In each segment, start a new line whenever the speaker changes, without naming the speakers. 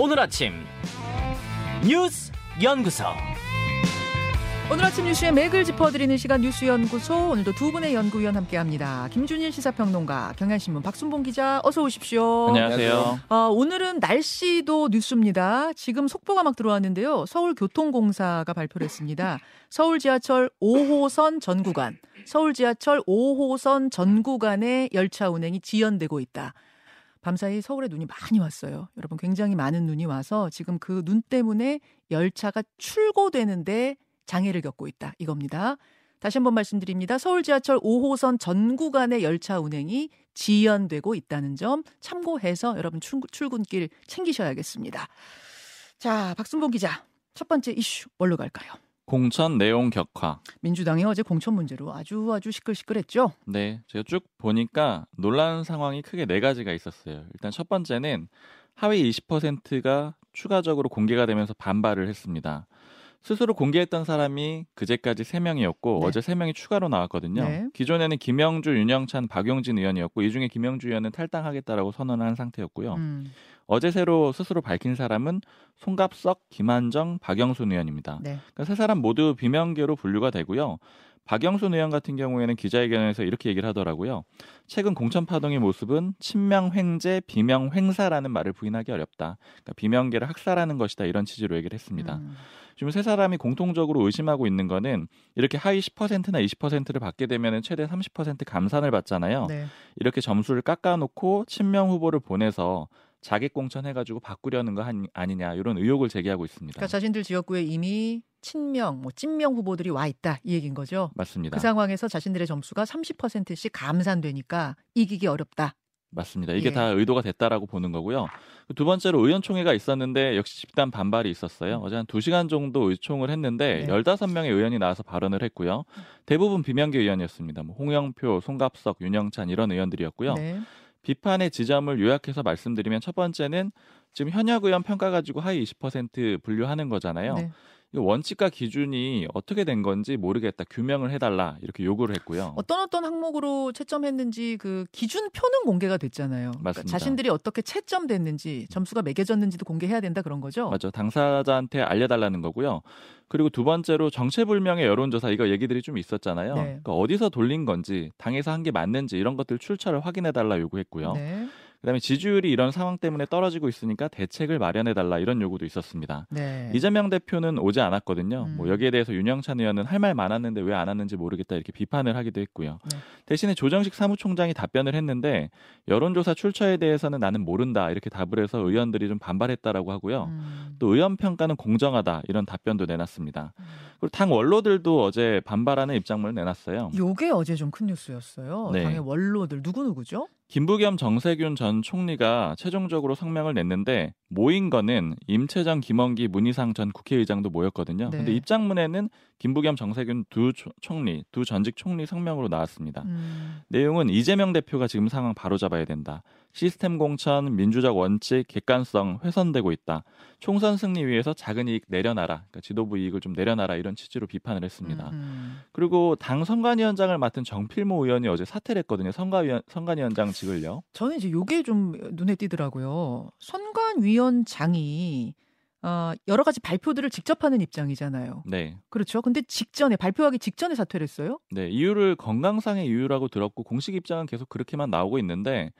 오늘 아침 뉴스 연구소.
오늘 아침 뉴스의 맥을 짚어드리는 시간 뉴스 연구소 오늘도 두 분의 연구위원 함께합니다. 김준일 시사평론가, 경향신문 박순봉 기자 어서 오십시오.
안녕하세요.
어, 오늘은 날씨도 뉴스입니다. 지금 속보가 막 들어왔는데요. 서울교통공사가 발표를 했습니다. 서울 지하철 5호선 전 구간, 서울 지하철 5호선 전 구간의 열차 운행이 지연되고 있다. 밤사이 서울에 눈이 많이 왔어요. 여러분 굉장히 많은 눈이 와서 지금 그 눈 때문에 열차가 출고되는데 장애를 겪고 있다. 이겁니다. 다시 한번 말씀드립니다. 서울 지하철 5호선 전 구간의 열차 운행이 지연되고 있다는 점 참고해서 여러분 출근길 챙기셔야겠습니다. 자, 박순봉 기자. 첫 번째 이슈 뭘로 갈까요?
공천 내용 격화.
민주당이 어제 공천 문제로 아주 아주 시끌시끌했죠.
네, 제가 쭉 보니까 논란 상황이 크게 네 가지가 있었어요. 일단 첫 번째는 하위 20%가 추가적으로 공개가 되면서 반발을 했습니다. 스스로 공개했던 사람이 그제까지 3명이었고
네.
어제 3명이 추가로 나왔거든요.
네.
기존에는 김영주, 윤영찬, 박용진 의원이었고 이 중에 김영주 의원은 탈당하겠다라고 선언한 상태였고요.
음,
어제 새로 스스로 밝힌 사람은 송갑석, 김한정, 박영순 의원입니다.
네.
그러니까 세 사람 모두 비명계로 분류가 되고요. 박영순 의원 같은 경우에는 기자회견에서 이렇게 얘기를 하더라고요. 최근 공천 파동의 모습은 친명 횡재, 비명 횡사라는 말을 부인하기 어렵다. 그러니까 비명계를 학살하는 것이다 이런 취지로 얘기를 했습니다.
음,
지금 세 사람이 공통적으로 의심하고 있는 거는 이렇게 하위 10%나 20%를 받게 되면 최대 30% 감산을 받잖아요.
네.
이렇게 점수를 깎아놓고 친명 후보를 보내서 자객 공천해가지고 바꾸려는 거 한- 아니냐 이런 의혹을 제기하고 있습니다.
그러니까 자신들 지역구에 이미 친명, 뭐 찐명 후보들이 와 있다 이 얘기인 거죠.
맞습니다.
그 상황에서 자신들의 점수가 30%씩 감산되니까 이기기 어렵다.
맞습니다. 이게
예.
다 의도가 됐다라고 보는 거고요. 두 번째로 의원총회가 있었는데 역시 집단 반발이 있었어요. 어제 한 2시간 정도 의총을 했는데
네.
15명의 의원이 나와서 발언을 했고요. 대부분 비명계 의원이었습니다. 뭐 홍영표, 송갑석, 윤영찬 이런 의원들이었고요.
네.
비판의 지점을 요약해서 말씀드리면 첫 번째는 지금 현역 의원 평가 가지고 하위 20% 분류하는 거잖아요.
네.
이 원칙과 기준이 어떻게 된 건지 모르겠다. 규명을 해달라 이렇게 요구를 했고요.
어떤 어떤 항목으로 채점했는지 그 기준표는 공개가 됐잖아요. 그러니까
맞습니다.
자신들이 어떻게 채점됐는지 점수가 매겨졌는지도 공개해야 된다 그런 거죠.
맞죠. 당사자한테 알려달라는 거고요. 그리고 두 번째로 정체불명의 여론조사 이거 얘기들이 좀 있었잖아요.
네.
그러니까 어디서 돌린 건지 당에서 한 게 맞는지 이런 것들 출처를 확인해달라 요구했고요.
네.
그다음에 지지율이 이런 상황 때문에 떨어지고 있으니까 대책을 마련해 달라 이런 요구도 있었습니다.
네.
이재명 대표는 오지 않았거든요.
음.
뭐 여기에 대해서 윤영찬 의원은 할 말 많았는데 왜 안 왔는지 모르겠다 이렇게 비판을 하기도 했고요.
네.
대신에 조정식 사무총장이 답변을 했는데 여론조사 출처에 대해서는 나는 모른다 이렇게 답을 해서 의원들이 좀 반발했다라고 하고요.
음.
또 의원 평가는 공정하다 이런 답변도 내놨습니다. 그리고 당 원로들도 어제 반발하는 입장문을 내놨어요.
요게 어제 좀 큰 뉴스였어요.
네.
당의 원로들 누구 누구죠?
김부겸 정세균 전 총리가 최종적으로 성명을 냈는데 모인 거는 임채정, 김원기, 문희상 전 국회의장도 모였거든요.
네.
근데 입장문에는 김부겸, 정세균 두 초- 총리, 두 전직 총리 성명으로 나왔습니다.
음.
내용은 이재명 대표가 지금 상황 바로 잡아야 된다. 시스템 공천, 민주적 원칙, 객관성 훼손되고 있다. 총선 승리 위해서 작은 이익 내려놔라. 그러니까 지도부 이익을 좀 내려놔라 이런 취지로 비판을 했습니다.
음.
그리고 당 선관위원장을 맡은 정필모 의원이 어제 사퇴를 했거든요. 선관위원, 선관위원장직을요.
저는 이제 요게 좀 눈에 띄더라고요. 선관위원장이 어, 여러 가지 발표들을 직접 하는 입장이잖아요.
네.
그렇죠. 근데 직전에 발표하기 직전에 사퇴를 했어요.
네, 이유를 건강상의 이유라고 들었고 공식 입장은 계속 그렇게만 나오고 있는데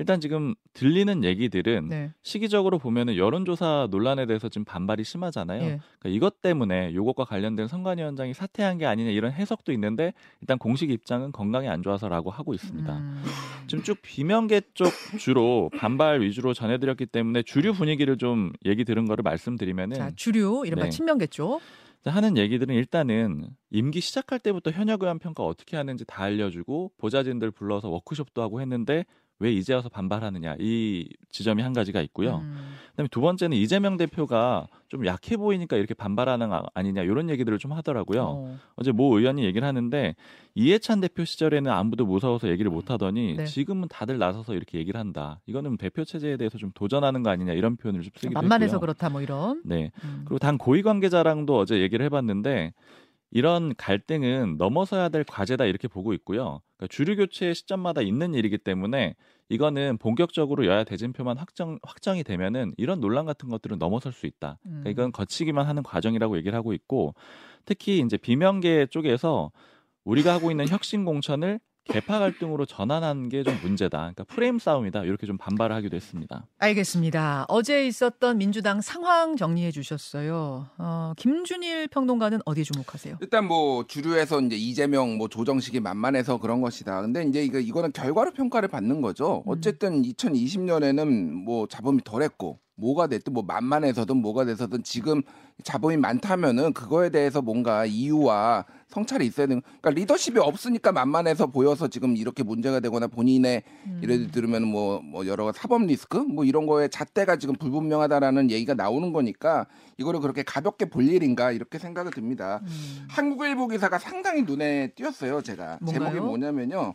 일단 지금 들리는 얘기들은
네.
시기적으로 보면은 여론조사 논란에 대해서 지금 반발이 심하잖아요.
예.
그러니까 이것 때문에 요것과 관련된 선관위원장이 사퇴한 게 아니냐 이런 해석도 있는데 일단 공식 입장은 건강이 안 좋아서라고 하고 있습니다.
음.
지금 쭉 비명계 쪽 주로 반발 위주로 전해드렸기 때문에 주류 분위기를 좀 얘기 들은 거를 말씀드리면은
자, 주류 이른바
네.
친명계죠.
하는 얘기들은 일단은 임기 시작할 때부터 현역 의원 평가 어떻게 하는지 다 알려주고 보좌진들 불러서 워크숍도 하고 했는데 왜 이제 와서 반발하느냐 이 지점이 한 가지가 있고요.
음.
그다음에 두 번째는 이재명 대표가 좀 약해 보이니까 이렇게 반발하는 거 아니냐 이런 얘기들을 좀 하더라고요.
어.
어제 모 의원이 얘기를 하는데 이해찬 대표 시절에는 아무도 무서워서 얘기를 못 하더니
네.
지금은 다들 나서서 이렇게 얘기를 한다. 이거는 대표 체제에 대해서 좀 도전하는 거 아니냐 이런 표현을 좀 쓰기도
만만해서
했고요.
그렇다 뭐 이런.
네.
음.
그리고 당 고위 관계자랑도 어제 얘기를 해봤는데 이런 갈등은 넘어서야 될 과제다 이렇게 보고 있고요. 그러니까 주류 교체의 시점마다 있는 일이기 때문에 이거는 본격적으로 여야 대진표만 확정 확정이 되면은 이런 논란 같은 것들은 넘어설 수 있다. 그러니까
음.
이건 거치기만 하는 과정이라고 얘기를 하고 있고 특히 이제 비명계 쪽에서 우리가 하고 있는 혁신 공천을 개파 갈등으로 전환한 게 좀 문제다. 그러니까 프레임 싸움이다. 이렇게 좀 반발을 하기도 했습니다.
알겠습니다. 어제 있었던 민주당 상황 정리해 주셨어요. 어, 김준일 평론가는 어디에 주목하세요?
일단 뭐 주류에서 이제 이재명 뭐 조정식이 만만해서 그런 것이다. 근데 이제 이거 이거는 결과로 평가를 받는 거죠.
음.
어쨌든 2020년에는 뭐 자본이 덜했고 뭐가 됐든 뭐 만만해서든 뭐가 돼서든 지금 자본이 많다면은 그거에 대해서 뭔가 이유와 성찰이 있어야 되는 그러니까 리더십이 없으니까 만만해서 보여서 지금 이렇게 문제가 되거나 본인의
음.
예를 들면 뭐, 뭐 여러 사법 리스크 뭐 이런 거에 잣대가 지금 불분명하다라는 얘기가 나오는 거니까 이거를 그렇게 가볍게 볼 일인가 이렇게 생각이 듭니다.
음.
한국일보 기사가 상당히 눈에 띄었어요. 제가
뭔가요?
제목이 뭐냐면요.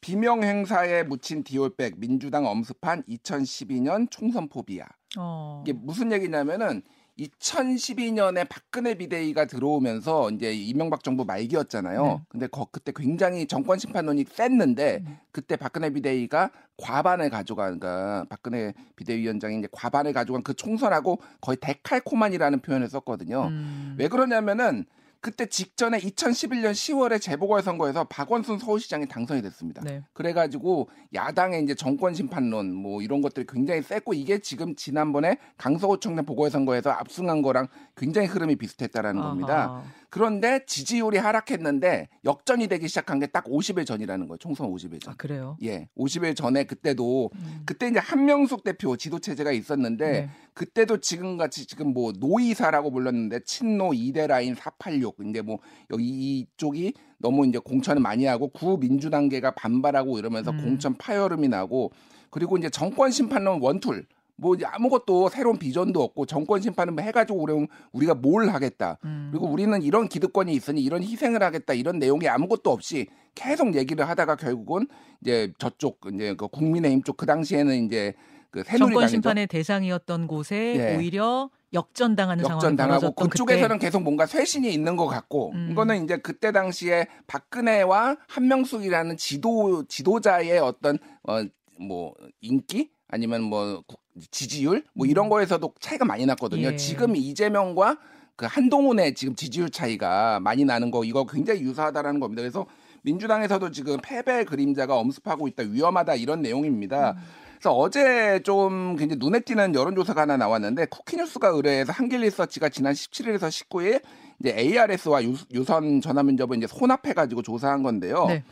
비명 행사에 묻힌 디올백 민주당 엄습한 2012년 총선 포비아.
어.
이게 무슨 얘기냐면은 2012년에 박근혜 비대위가 들어오면서 이제 이명박 정부 말기였잖아요.
네.
근데 거, 그때 굉장히 정권 심판론이 셌는데
음.
그때 박근혜 비대위가 과반을 가져간 그러니까 박근혜 비대위원장이 이제 과반을 가져간 그 총선하고 거의 데칼코만이라는 표현을 썼거든요.
음.
왜 그러냐면은 그때 직전에 2011년 10월에 재보궐 선거에서 박원순 서울시장이 당선이 됐습니다.
네.
그래가지고 야당의 이제 정권 심판론 뭐 이런 것들이 굉장히 셌고 이게 지금 지난번에 강서구청장 보궐선거에서 압승한 거랑 굉장히 흐름이 비슷했다라는 겁니다. 그런데 지지율이 하락했는데 역전이 되기 시작한 게 딱 50일 전이라는 거예요. 총선 50일 전.
아 그래요?
예, 50일 전에 그때도
음.
그때 이제 한명숙 대표 지도 체제가 있었는데
네.
그때도 지금 같이 지금 뭐 노이사라고 불렀는데 친노 이대 라인 486 이제 뭐 여기 이쪽이 너무 이제 공천을 많이 하고 구민주단계가 반발하고 이러면서
음.
공천 파열음이 나고 그리고 이제 정권 심판론 원툴 뭐 아무것도 새로운 비전도 없고 정권 심판은 해가지고 우리 우리가 뭘 하겠다
음.
그리고 우리는 이런 기득권이 있으니 이런 희생을 하겠다 이런 내용이 아무것도 없이 계속 얘기를 하다가 결국은 이제 저쪽 이제 그 국민의힘 쪽 그 당시에는 이제 그
정권. 심판의 대상이었던 곳에
예.
오히려 역전당하는
역전당하고 그쪽에서는
그때.
계속 뭔가 쇄신이 있는 것 같고
음.
이거는 이제 그때 당시에 박근혜와 한명숙이라는 지도 지도자의 어떤 어 뭐 인기 아니면 뭐 구- 지지율 뭐 이런 거에서도 차이가 많이 났거든요.
음. 예.
지금 이재명과 그 한동훈의 지금 지지율 차이가 많이 나는 거 이거 굉장히 유사하다라는 겁니다. 그래서 민주당에서도 지금 패배의 그림자가 엄습하고 있다 위험하다 이런 내용입니다.
음.
그래서 어제 좀 굉장히 눈에 띄는 여론조사가 하나 나왔는데 쿠키뉴스가 의뢰해서 한길리서치가 지난 17일에서 19일 이제 ARS와 유, 유선 전화면접을 이제 손합해가지고 조사한 건데요.
네.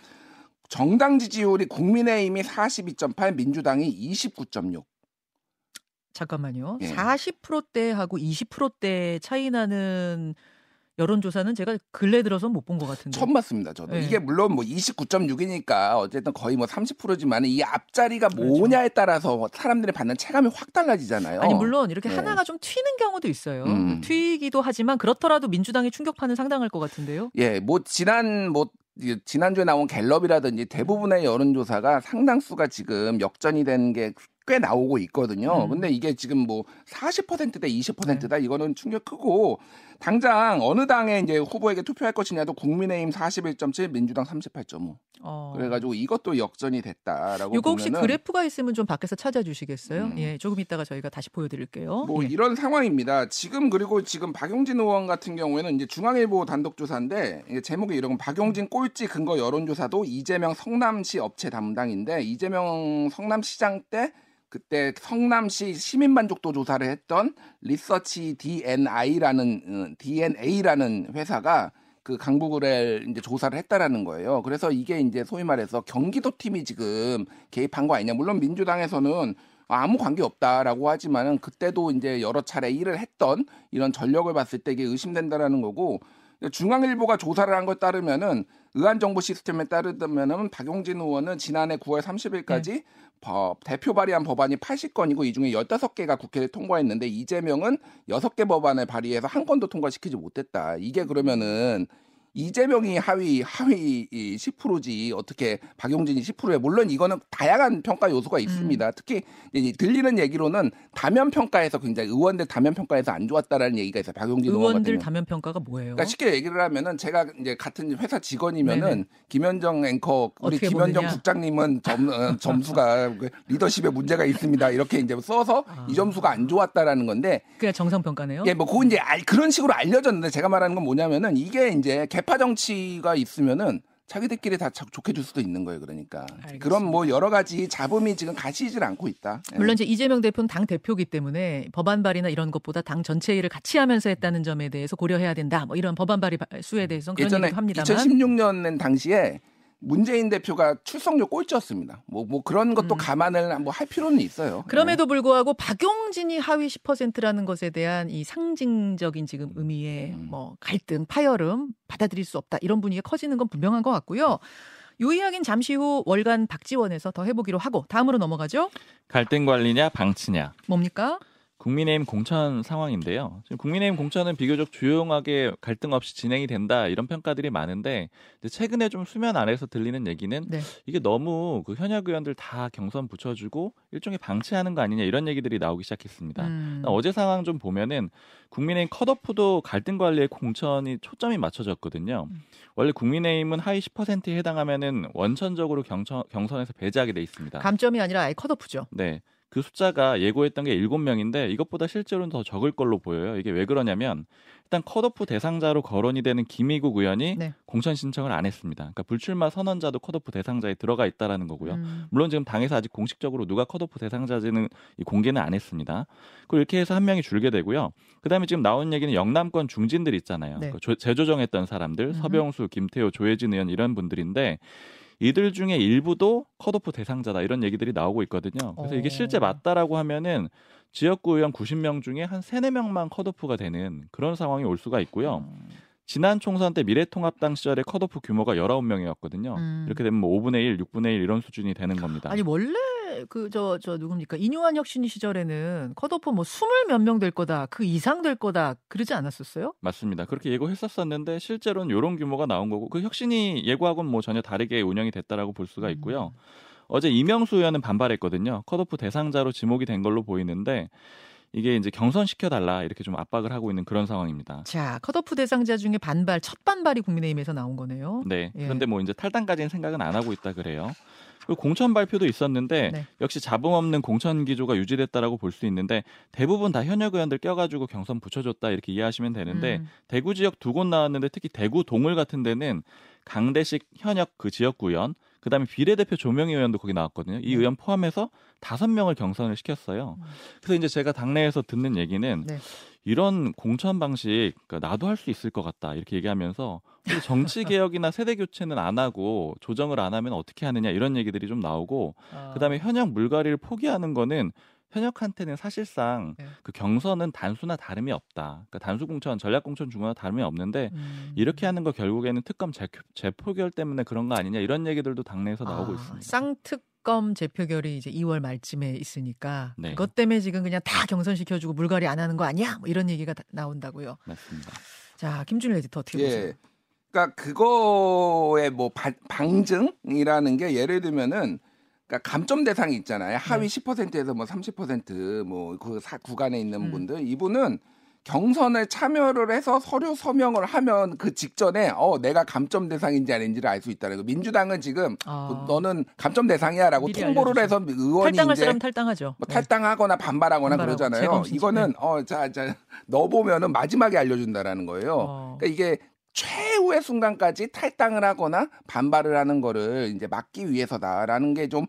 정당 지지율이 국민의힘이 42.8, 민주당이 29.6.
잠깐만요.
예.
40%대하고 20%대 차이 나는 여론조사는 제가 근래 들어서 못 본 것 같은데.
처음 봤습니다, 저도.
네.
이게 물론 뭐 29.6이니까 어쨌든 거의 뭐 30%지만 이 앞자리가
그렇죠.
뭐냐에 따라서 사람들이 받는 체감이 확 달라지잖아요.
아니 물론 이렇게
네.
하나가 좀 튀는 경우도 있어요.
음.
튀기도 하지만 그렇더라도 민주당의 충격파는 상당할 것 같은데요.
예, 뭐 지난 뭐 이- 지난주에 나온 갤럽이라든지 대부분의 여론조사가 상당수가 지금 역전이 된 게 꽤 나오고 있거든요.
음.
근데 이게 지금 뭐 40%대 20%다 이거는 충격 크고 당장 어느 당에 이제 후보에게 투표할 것이냐도 국민의힘 41.7, 민주당 38.5.
어.
그래가지고 이것도 역전이 됐다라고
이거 혹시 그래프가 있으면 좀 밖에서 찾아주시겠어요?
음.
예, 조금 이따가 저희가 다시 보여드릴게요.
뭐
예.
이런 상황입니다. 지금 그리고 지금 박용진 의원 같은 경우에는 이제 중앙일보 단독 조사인데 이게 제목이 이런 거, 박용진 꼴찌 근거 여론조사도 이재명 성남시 업체 담당인데 이재명 성남시장 때 그때 성남시 시민 만족도 조사를 했던 리서치 DNI라는 어, DNA라는 회사가 그 강북을 이제 조사를 했다라는 거예요. 그래서 이게 이제 소위 말해서 경기도 팀이 지금 개입한 거 아니냐. 물론 민주당에서는 아무 관계 없다라고 하지만은 그때도 이제 여러 차례 일을 했던 이런 전력을 봤을 때 이게 의심된다라는 거고 중앙일보가 조사를 한 것 따르면은 의안 정보 시스템에 따르면은 박용진 의원은 지난해 9월 30일까지 법, 대표 발의한 법안이 80건이고 이 중에 15개가 국회를 통과했는데 이재명은 6개 법안을 발의해서 한 건도 통과시키지 못했다. 이게 그러면은 이재명이 하위 하위 10%지 어떻게 박용진이 10%에 물론 이거는 다양한 평가 요소가 있습니다.
음.
특히 들리는 얘기로는 다면 평가에서 굉장히 의원들 다면 평가에서 안 좋았다라는 얘기가 있어요. 박용진 의원
의원들. 다면 평가가 뭐예요?
그러니까 쉽게 얘기를 하면은 제가 이제 같은 회사 직원이면은
네네.
김현정 앵커 우리 김현정
보느냐?
국장님은 점, 어, 점수가 그 리더십에 문제가 있습니다. 이렇게 이제 써서
아.
이 점수가 안 좋았다라는 건데
그냥 정상 평가네요.
예, 뭐 그건 이제 알- 그런 식으로 알려졌는데 제가 말하는 건 뭐냐면은 이게 이제 개파 정치가 있으면은 자기들끼리 다 자- 좋게 줄 수도 있는 거예요. 그러니까
알겠습니다.
그런 뭐 여러 가지 잡음이 지금 가시질 않고 있다. 예.
물론 이제 이재명 대표는 당 대표기 때문에 법안 발의나 이런 것보다 당 전체 일을 같이 하면서 했다는 점에 대해서 고려해야 된다. 뭐 이런 법안 발의 바- 수에 대해서는 그런 얘기도 합니다만
2016년 당시에 문재인 대표가 출석률 꼴찌였습니다. 뭐, 뭐 그런 것도
음.
감안을 뭐 할 필요는 있어요.
그럼에도 불구하고 박용진이 하위 10%라는 것에 대한 이 상징적인 지금 의미의
음.
뭐 갈등, 파열음 받아들일 수 없다 이런 분위기가 커지는 건 분명한 것 같고요. 요 이야기는 잠시 후 월간 박지원에서 더 해보기로 하고 다음으로 넘어가죠.
갈등 관리냐 방치냐.
뭡니까?
국민의힘 공천 상황인데요. 지금 국민의힘 공천은 비교적 조용하게 갈등 없이 진행이 된다 이런 평가들이 많은데 최근에 좀 수면 아래서 들리는 얘기는
네.
이게 너무 그 현역 의원들 다 경선 붙여주고 일종의 방치하는 거 아니냐 이런 얘기들이 나오기 시작했습니다.
음.
어제 상황 좀 보면은 국민의힘 컷오프도 갈등 관리에 공천이 초점이 맞춰졌거든요.
음.
원래 국민의힘은 하위 10%에 해당하면은 원천적으로 경선, 경선에서 배제하게 돼 있습니다.
감점이 아니라 아예 컷오프죠.
네. 그 숫자가 예고했던 게 7명인데 이것보다 실제로는 더 적을 걸로 보여요. 이게 왜 그러냐면 일단 컷오프 대상자로 거론이 되는 김희국 의원이
네.
공천 신청을 안 했습니다. 그러니까 불출마 선언자도 컷오프 대상자에 들어가 있다라는 거고요.
음.
물론 지금 당에서 아직 공식적으로 누가 컷오프 대상자지는 이 공개는 안 했습니다. 그리고 이렇게 해서 한 명이 줄게 되고요. 그다음에 지금 나온 얘기는 영남권 중진들 있잖아요.
네.
그 조- 재조정했던 사람들,
음흠.
서병수, 김태호, 조혜진 의원 이런 분들인데 이들 중에 일부도 컷오프 대상자다 이런 얘기들이 나오고 있거든요. 그래서 이게
어.
실제 맞다라고 하면은 지역구 의원 90명 중에 한 3, 4명만 컷오프가 되는 그런 상황이 올 수가 있고요.
음.
지난 총선 때 미래통합당 시절에 컷오프 규모가 19명이었거든요.
음.
이렇게 되면 뭐 5분의 1, 6분의 1 이런 수준이 되는 겁니다.
아니 원래 그저저 누굽니까 이뇨한 혁신 시절에는 컷오프 뭐 스물 몇 명 될 거다 그 이상 될 거다 그러지 않았었어요?
맞습니다. 그렇게 예고했었었는데 실제로는 이런 규모가 나온 거고 그 혁신이 예고하고는 뭐 전혀 다르게 운영이 됐다라고 볼 수가 있고요.
음.
어제 이명수 의원은 반발했거든요. 컷오프 대상자로 지목이 된 걸로 보이는데 이게 이제 경선시켜 달라 이렇게 좀 압박을 하고 있는 그런 상황입니다.
자 컷오프 대상자 중에 반발 첫 반발이 국민의힘에서 나온 거네요.
네.
예.
그런데 뭐 이제 탈당까지는 생각은 안 하고 있다 그래요. 그리고 공천 발표도 있었는데
네.
역시 잡음 없는 공천 기조가 유지됐다라고 볼 수 있는데 대부분 다 현역 의원들 껴가지고 경선 붙여줬다 이렇게 이해하시면 되는데
음.
대구 지역 두 곳 나왔는데 특히 대구 동을 같은 데는 강대식 현역 그 지역구 의원 그다음에 비례대표 조명희 의원도 거기 나왔거든요. 이
네.
의원 포함해서 다섯 명을 경선을 시켰어요.
음.
그래서 이제 제가 당내에서 듣는 얘기는
네.
이런 공천 방식 그러니까 나도 할 수 있을 것 같다 이렇게 얘기하면서 정치 개혁이나 세대 교체는 안 하고 조정을 안 하면 어떻게 하느냐 이런 얘기들이 좀 나오고
아.
그다음에 현역 물갈이를 포기하는 거는 현역한테는 사실상
네.
그 경선은 단수나 다름이 없다. 그러니까 단수 공천, 전략 공천 중과 다름이 없는데
음.
이렇게 하는 거 결국에는 특검 재, 재포결 때문에 그런 거 아니냐 이런 얘기들도 당내에서 나오고
아,
있습니다.
쌍특검 재표결이 이제 2월 말쯤에 있으니까
네.
그것 때문에 지금 그냥 다 경선시켜주고 물갈이 안 하는 거 아니야? 뭐 이런 얘기가 다- 나온다고요.
맞습니다.
자 김준일 에디터 어떻게 보세요?
예. 그러니까 그거의 뭐 바- 방증이라는 게 예를 들면은 그러니까 감점 대상이 있잖아요. 하위
네.
10%에서 뭐 30%뭐 그 구간에 있는
음.
분들 이분은 경선에 참여를 해서 서류 서명을 하면 그 직전에 어 내가 감점 대상인지 아닌지를 알 수 있다는 거. 민주당은 지금
아.
뭐 너는 감점 대상이야라고 통보를 해서
알려주죠.
의원이
탈당할
이제
사람 탈당하죠.
뭐
네.
탈당하거나 반발하거나
반발하고
그러잖아요. 이거는 어자자너 보면은 마지막에 알려준다라는 거예요.
어.
그러니까 이게 최후의 순간까지 탈당을 하거나 반발을 하는 거를 이제 막기 위해서다라는 게 좀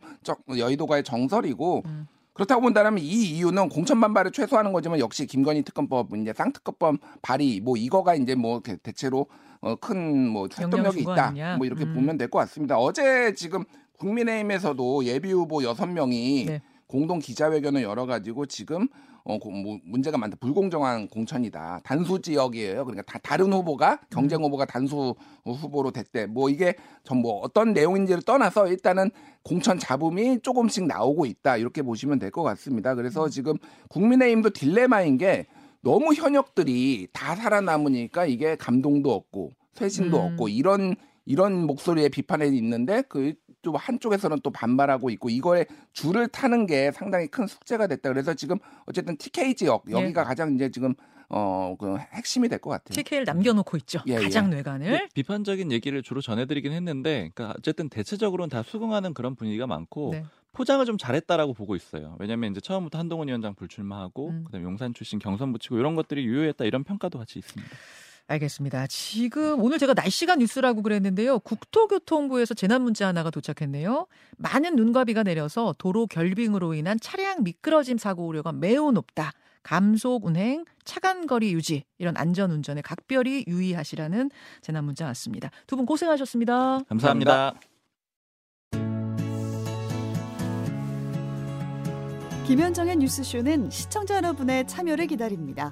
여의도가의 정설이고
음.
그렇다고 본다면 이 이유는 공천 반발을 최소화하는 거지만 역시 김건희 특검법 이제 쌍특검법 발의 뭐 이거가 이제 뭐 대- 대체로 어, 큰뭐 설득력이 있다
아니냐?
뭐 이렇게
음.
보면 될 것 같습니다. 어제 지금 국민의힘에서도 예비 후보 여섯 명이
네.
공동 기자회견을 열어가지고 지금 어, 고- 뭐 문제가 많다. 불공정한 공천이다. 단수 지역이에요. 그러니까 다, 다른 후보가 경쟁 후보가 단수 후보로 됐대. 뭐 이게 전 뭐 어떤 내용인지를 떠나서 일단은 공천 잡음이 조금씩 나오고 있다. 이렇게 보시면 될 것 같습니다. 그래서 지금 국민의힘도 딜레마인 게 너무 현역들이 다 살아남으니까 이게 감동도 없고 쇄신도
음.
없고 이런 이런 목소리의 비판이 있는데 그 또 한쪽에서는 또 반발하고 있고 이거에 줄을 타는 게 상당히 큰 숙제가 됐다. 그래서 지금 어쨌든 TK 지역
예.
여기가 가장 이제 지금 어그 핵심이 될 것 같아요.
TK를 남겨놓고 있죠.
예, 예.
가장 뇌관을.
네, 비판적인 얘기를 주로 전해드리긴 했는데, 그러니까 어쨌든 대체적으로는 다 수긍하는 그런 분위기가 많고
네.
포장을 좀 잘했다라고 보고 있어요. 왜냐하면 이제 처음부터 한동훈 위원장 불출마하고
음.
그다음에 용산 출신 경선 붙이고 이런 것들이 유효했다 이런 평가도 같이 있습니다.
알겠습니다. 지금 오늘 제가 날씨가 뉴스라고 그랬는데요. 국토교통부에서 재난 문자 하나가 도착했네요. 많은 눈과 비가 내려서 도로 결빙으로 인한 차량 미끄러짐 사고 우려가 매우 높다. 감속 운행, 차간 거리 유지 이런 안전 운전에 각별히 유의하시라는 재난 문자 왔습니다. 두 분 고생하셨습니다.
감사합니다.
김현정의 뉴스쇼는 시청자 여러분의 참여를 기다립니다.